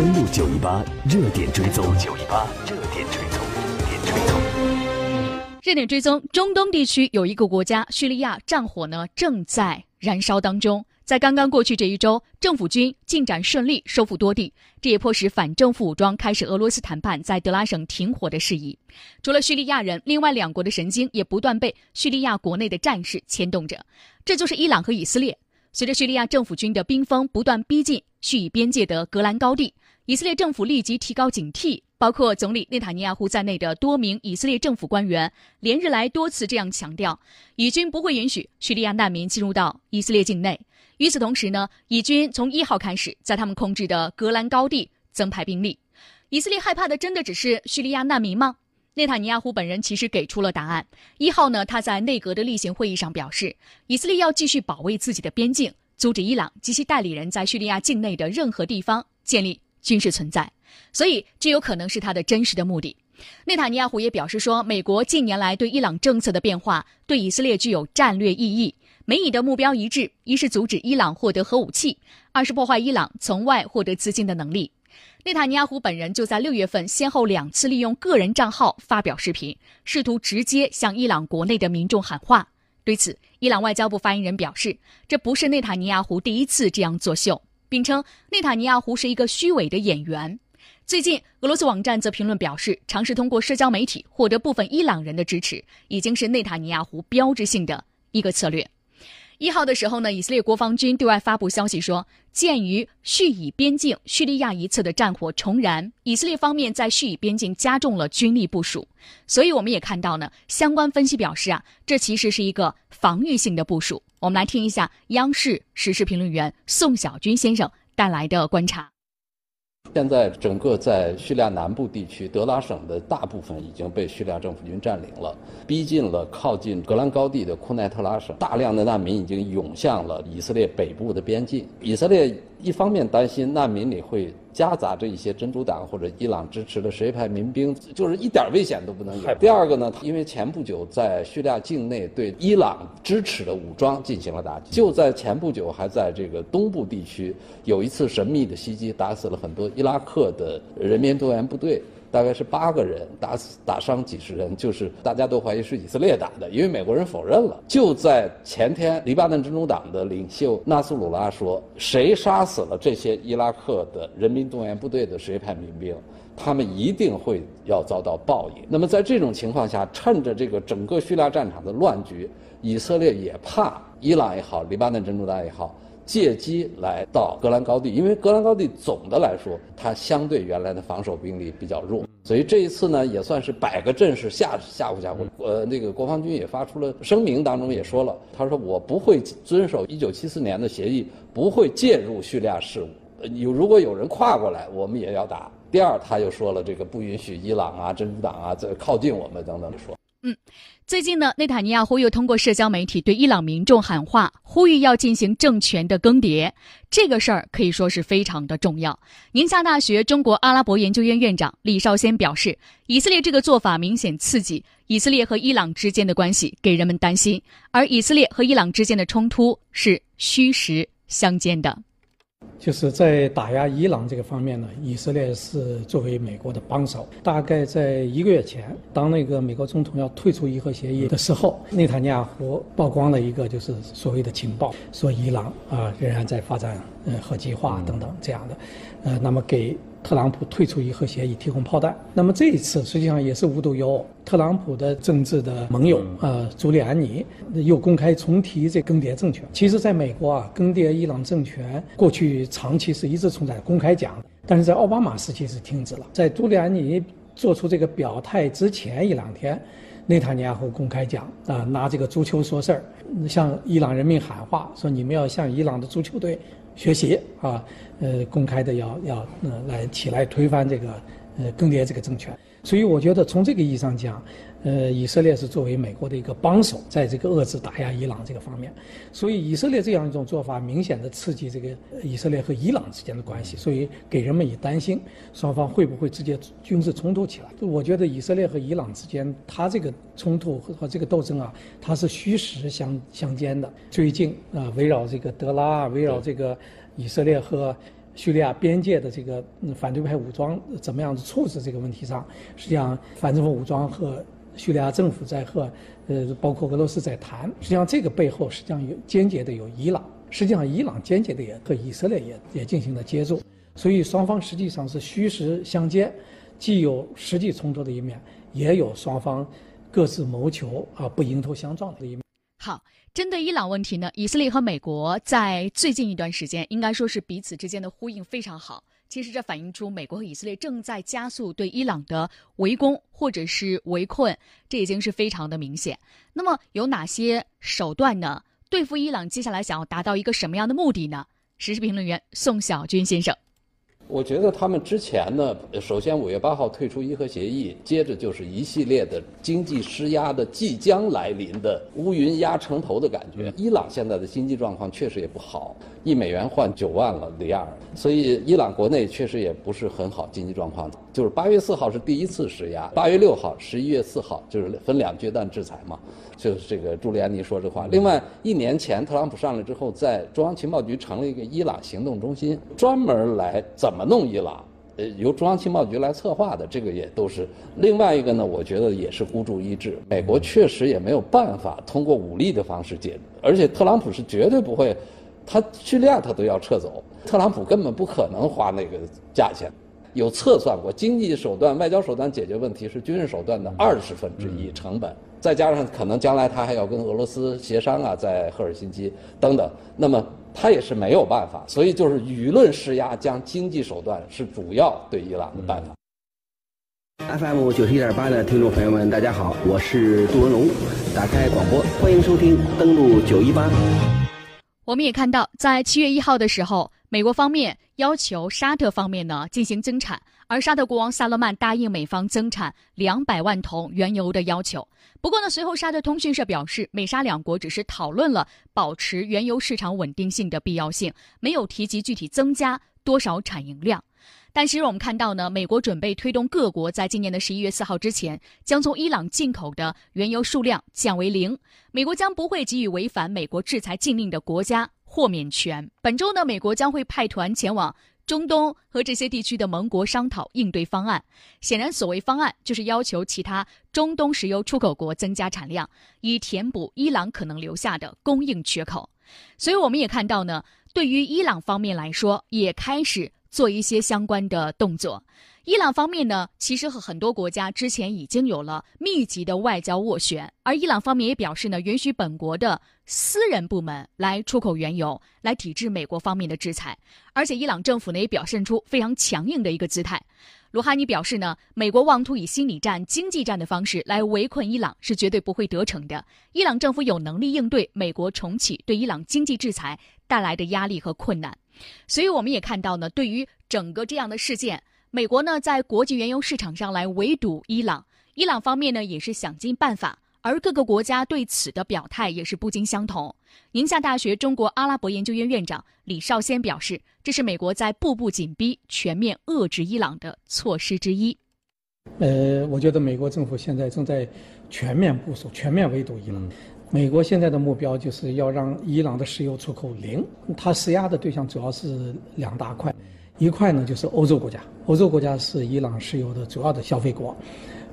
登录九一八热点追踪，九一八热点追踪，热点追踪。热点追踪：中东地区有一个国家叙利亚战火呢正在燃烧当中。在刚刚过去这一周，政府军进展顺利，收复多地，这也迫使反政府武装开始俄罗斯谈判在德拉省停火的事宜。除了叙利亚人，另外两国的神经也不断被叙利亚国内的战事牵动着，这就是伊朗和以色列。随着叙利亚政府军的兵锋不断逼近叙以边界的格兰高地，以色列政府立即提高警惕。包括总理内塔尼亚胡在内的多名以色列政府官员连日来多次这样强调，以军不会允许叙利亚难民进入到以色列境内。与此同时呢，以军从一号开始在他们控制的格兰高地增派兵力。以色列害怕的真的只是叙利亚难民吗？内塔尼亚胡本人其实给出了答案。一号呢，他在内阁的例行会议上表示，以色列要继续保卫自己的边境，阻止伊朗及其代理人在叙利亚境内的任何地方建立军事存在。所以，这有可能是他的真实的目的。内塔尼亚胡也表示说，美国近年来对伊朗政策的变化对以色列具有战略意义。美以的目标一致：一是阻止伊朗获得核武器，二是破坏伊朗从外获得资金的能力。内塔尼亚胡本人就在六月份先后两次利用个人账号发表视频，试图直接向伊朗国内的民众喊话。对此，伊朗外交部发言人表示，这不是内塔尼亚胡第一次这样作秀，并称内塔尼亚胡是一个虚伪的演员。最近，俄罗斯网站则评论表示，尝试通过社交媒体获得部分伊朗人的支持，已经是内塔尼亚胡标志性的一个策略。一号的时候呢，以色列国防军对外发布消息说，鉴于叙以边境叙利亚一侧的战火重燃，以色列方面在叙以边境加重了军力部署。所以我们也看到呢，相关分析表示啊，这其实是一个防御性的部署。我们来听一下央视时事评论员宋小军先生带来的观察。现在整个在叙利亚南部地区，德拉省的大部分已经被叙利亚政府军占领了，逼近了靠近格兰高地的库奈特拉省，大量的难民已经涌向了以色列北部的边境。以色列一方面担心难民里会夹杂着一些真主党或者伊朗支持的什叶派民兵，就是一点危险都不能有。第二个呢，因为前不久在叙利亚境内对伊朗支持的武装进行了打击，就在前不久还在这个东部地区有一次神秘的袭击，打死了很多。伊拉克的人民动员部队大概是八个人，打死打伤几十人，就是大家都怀疑是以色列打的，因为美国人否认了。就在前天，黎巴嫩真主党的领袖纳苏鲁拉说：“谁杀死了这些伊拉克的人民动员部队的什叶派民兵，他们一定会要遭到报应。”那么在这种情况下，趁着这个整个叙利亚战场的乱局，以色列也怕伊朗也好，黎巴嫩真主党也好。借机来到格兰高地，因为格兰高地总的来说，它相对原来的防守兵力比较弱，所以这一次呢，也算是摆个阵势吓吓唬吓唬。呃，那个国防军也发出了声明，当中也说了，他说我不会遵守一九七四年的协议，不会介入叙利亚事务。有如果有人跨过来，我们也要打。第二，他又说了这个不允许伊朗啊、真主党啊在靠近我们等等说。嗯，最近呢，内塔尼亚胡又通过社交媒体对伊朗民众喊话，呼吁要进行政权的更迭。这个事儿可以说是非常的重要。宁夏大学中国阿拉伯研究院院长李少先表示，以色列这个做法明显刺激以色列和伊朗之间的关系，给人们担心。而以色列和伊朗之间的冲突是虚实相间的。就是在打压伊朗这个方面呢，以色列是作为美国的帮手。大概在一个月前，当那个美国总统要退出伊核协议的时候，内塔尼亚胡曝光了一个就是所谓的情报，说伊朗啊仍然在发展呃核计划等等这样的，呃，那么给。特朗普退出伊核协议，提供炮弹。那么这一次实际上也是无独有偶，特朗普的政治的盟友呃，朱利安尼又公开重提这更迭政权。其实，在美国啊，更迭伊朗政权过去长期是一直存在公开讲，但是在奥巴马时期是停止了。在朱利安尼做出这个表态之前一两天，内塔尼亚胡公开讲啊，拿这个足球说事儿，向伊朗人民喊话，说你们要向伊朗的足球队。学习啊，呃，公开的要要呃来起来推翻这个呃更迭这个政权，所以我觉得从这个意义上讲，呃，以色列是作为美国的一个帮手，在这个遏制打压伊朗这个方面，所以以色列这样一种做法，明显的刺激这个以色列和伊朗之间的关系，所以给人们以担心，双方会不会直接军事冲突起来？我觉得以色列和伊朗之间，它这个冲突和这个斗争啊，它是虚实相相间的。最近啊，围绕这个德拉，围绕这个。以色列和叙利亚边界的这个反对派武装怎么样子处置这个问题上，实际上反政府武装和叙利亚政府在和呃包括俄罗斯在谈，实际上这个背后实际上有间接的有伊朗，实际上伊朗间接的也和以色列也也进行了接触，所以双方实际上是虚实相间，既有实际冲突的一面，也有双方各自谋求啊不迎头相撞的一面。好。针对伊朗问题呢，以色列和美国在最近一段时间应该说是彼此之间的呼应非常好。其实这反映出美国和以色列正在加速对伊朗的围攻或者是围困，这已经是非常的明显。那么有哪些手段呢？对付伊朗，接下来想要达到一个什么样的目的呢？时事评论员宋小军先生。我觉得他们之前呢，首先五月八号退出伊核协议，接着就是一系列的经济施压的即将来临的乌云压城头的感觉。伊朗现在的经济状况确实也不好，一美元换九万了里亚尔，所以伊朗国内确实也不是很好经济状况。就是八月四号是第一次施压，八月六号、十一月四号就是分两阶段制裁嘛。就是这个朱利安尼说这话。另外，一年前特朗普上来之后，在中央情报局成立一个伊朗行动中心，专门来怎么弄伊朗，呃，由中央情报局来策划的。这个也都是。另外一个呢，我觉得也是孤注一掷。美国确实也没有办法通过武力的方式解，而且特朗普是绝对不会，他叙利亚他都要撤走，特朗普根本不可能花那个价钱。有测算过，经济手段、外交手段解决问题是军事手段的二十分之一成本。再加上可能将来他还要跟俄罗斯协商啊，在赫尔辛基等等，那么他也是没有办法，所以就是舆论施压，将经济手段是主要对伊朗的办法。FM 九十一点八的听众朋友们，大家好，我是杜文龙，打开广播，欢迎收听，登录九一八。我们也看到，在七月一号的时候，美国方面要求沙特方面呢进行增产。而沙特国王萨勒曼答应美方增产两百万桶原油的要求。不过呢，随后沙特通讯社表示，美沙两国只是讨论了保持原油市场稳定性的必要性，没有提及具体增加多少产油量。但其实我们看到呢，美国准备推动各国在今年的十一月四号之前，将从伊朗进口的原油数量降为零。美国将不会给予违反美国制裁禁令的国家豁免权。本周呢，美国将会派团前往。中东和这些地区的盟国商讨应对方案。显然，所谓方案就是要求其他中东石油出口国增加产量，以填补伊朗可能留下的供应缺口。所以，我们也看到呢，对于伊朗方面来说，也开始做一些相关的动作。伊朗方面呢，其实和很多国家之前已经有了密集的外交斡旋，而伊朗方面也表示呢，允许本国的私人部门来出口原油，来抵制美国方面的制裁。而且伊朗政府呢，也表现出非常强硬的一个姿态。鲁哈尼表示呢，美国妄图以心理战、经济战的方式来围困伊朗是绝对不会得逞的。伊朗政府有能力应对美国重启对伊朗经济制裁带来的压力和困难。所以我们也看到呢，对于整个这样的事件。美国呢，在国际原油市场上来围堵伊朗，伊朗方面呢也是想尽办法，而各个国家对此的表态也是不尽相同。宁夏大学中国阿拉伯研究院院长李少先表示，这是美国在步步紧逼、全面遏制伊朗的措施之一。呃，我觉得美国政府现在正在全面部署、全面围堵伊朗。美国现在的目标就是要让伊朗的石油出口零，它施压的对象主要是两大块。一块呢，就是欧洲国家，欧洲国家是伊朗石油的主要的消费国，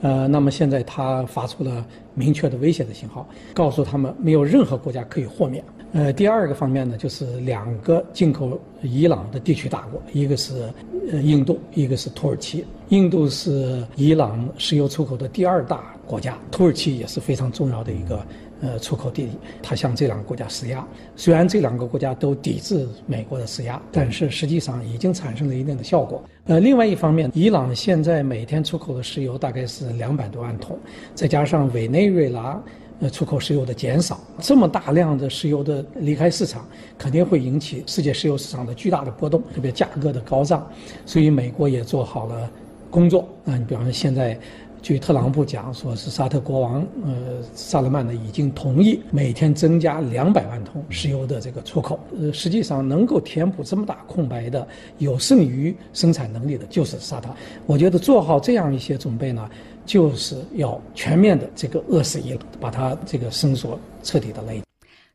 呃，那么现在他发出了明确的威胁的信号，告诉他们没有任何国家可以豁免。呃，第二个方面呢，就是两个进口伊朗的地区大国，一个是呃印度，一个是土耳其。印度是伊朗石油出口的第二大国家，土耳其也是非常重要的一个。呃，出口地，他向这两个国家施压。虽然这两个国家都抵制美国的施压，但是实际上已经产生了一定的效果。呃，另外一方面，伊朗现在每天出口的石油大概是两百多万桶，再加上委内瑞拉呃出口石油的减少，这么大量的石油的离开市场，肯定会引起世界石油市场的巨大的波动，特别价格的高涨。所以美国也做好了工作。啊，你比方说现在。据特朗普讲，说是沙特国王呃萨勒曼呢已经同意每天增加两百万桶石油的这个出口。呃，实际上能够填补这么大空白的、有剩余生产能力的，就是沙特。我觉得做好这样一些准备呢，就是要全面的这个饿死伊朗，把它这个绳索彻底的勒紧。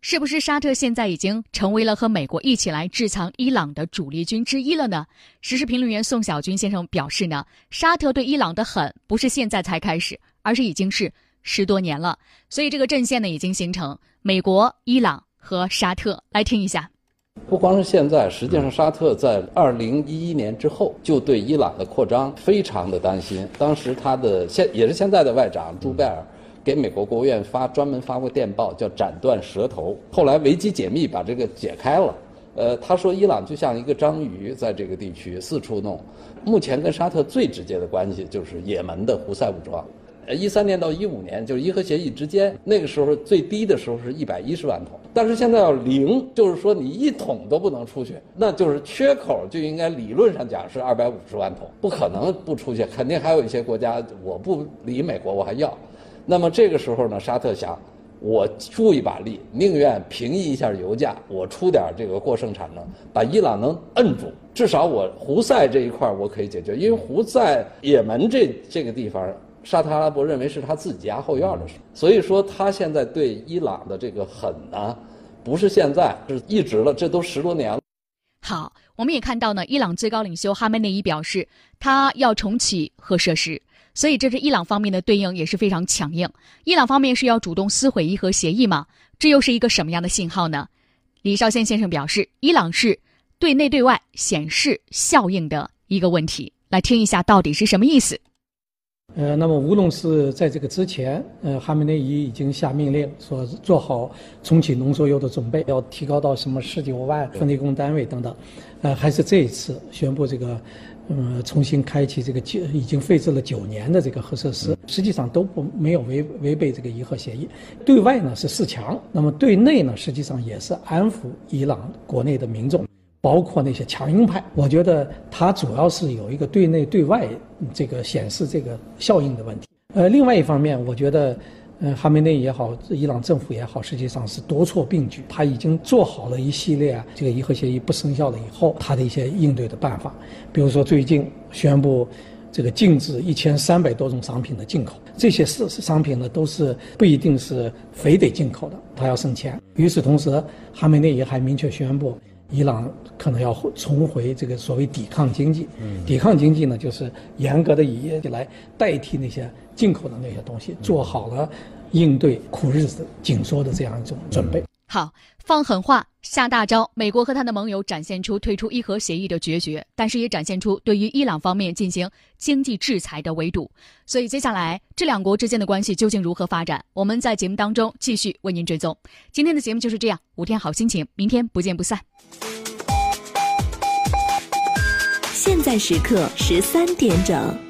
是不是沙特现在已经成为了和美国一起来制裁伊朗的主力军之一了呢？时事评论员宋小军先生表示呢，沙特对伊朗的狠不是现在才开始，而是已经是十多年了。所以这个阵线呢已经形成，美国、伊朗和沙特。来听一下。不光是现在，实际上沙特在二零一一年之后就对伊朗的扩张非常的担心。当时他的现也是现在的外长朱贝尔给美国国务院发专门发过电报，叫斩断舌头。后来维基解密把这个解开了。呃，他说伊朗就像一个章鱼在这个地区四处弄。目前跟沙特最直接的关系就是也门的胡塞武装。呃，一三年到一五年，就是伊核协议之间，那个时候最低的时候是一百一十万桶，但是现在要零，就是说你一桶都不能出去，那就是缺口就应该理论上讲是二百五十万桶，不可能不出去，肯定还有一些国家我不理美国我还要，那么这个时候呢，沙特想，我出一把力，宁愿平抑一下油价，我出点这个过剩产能，把伊朗能摁住，至少我胡塞这一块我可以解决，因为胡塞也门这这个地方。沙特阿拉伯认为是他自己家后院的事，所以说他现在对伊朗的这个狠呢，不是现在，是一直了，这都十多年了。好，我们也看到呢，伊朗最高领袖哈梅内伊表示，他要重启核设施，所以这是伊朗方面的对应也是非常强硬。伊朗方面是要主动撕毁伊核协议吗？这又是一个什么样的信号呢？李少先先生表示，伊朗是对内对外显示效应的一个问题。来听一下到底是什么意思。呃，那么无论是在这个之前，呃，哈梅内伊已经下命令说做好重启浓缩铀的准备，要提高到什么十九万分立工单位等等，呃，还是这一次宣布这个，嗯，重新开启这个九已经废置了九年的这个核设施，实际上都不没有违违背这个伊核协议。对外呢是示强，那么对内呢实际上也是安抚伊朗国内的民众。包括那些强硬派，我觉得它主要是有一个对内对外这个显示这个效应的问题。呃，另外一方面，我觉得，嗯，哈梅内也好，伊朗政府也好，实际上是多措并举，他已经做好了一系列这个伊核协议不生效了以后他的一些应对的办法。比如说，最近宣布这个禁止一千三百多种商品的进口，这些是商品呢都是不一定是非得进口的，他要省钱。与此同时，哈梅内也还明确宣布。伊朗可能要重回这个所谓抵抗经济，抵抗经济呢，就是严格的以业绩来代替那些进口的那些东西，做好了应对苦日子紧缩的这样一种准备。好，放狠话，下大招。美国和他的盟友展现出退出伊核协议的决绝，但是也展现出对于伊朗方面进行经济制裁的围堵。所以接下来这两国之间的关系究竟如何发展？我们在节目当中继续为您追踪。今天的节目就是这样，五天好心情，明天不见不散。现在时刻十三点整。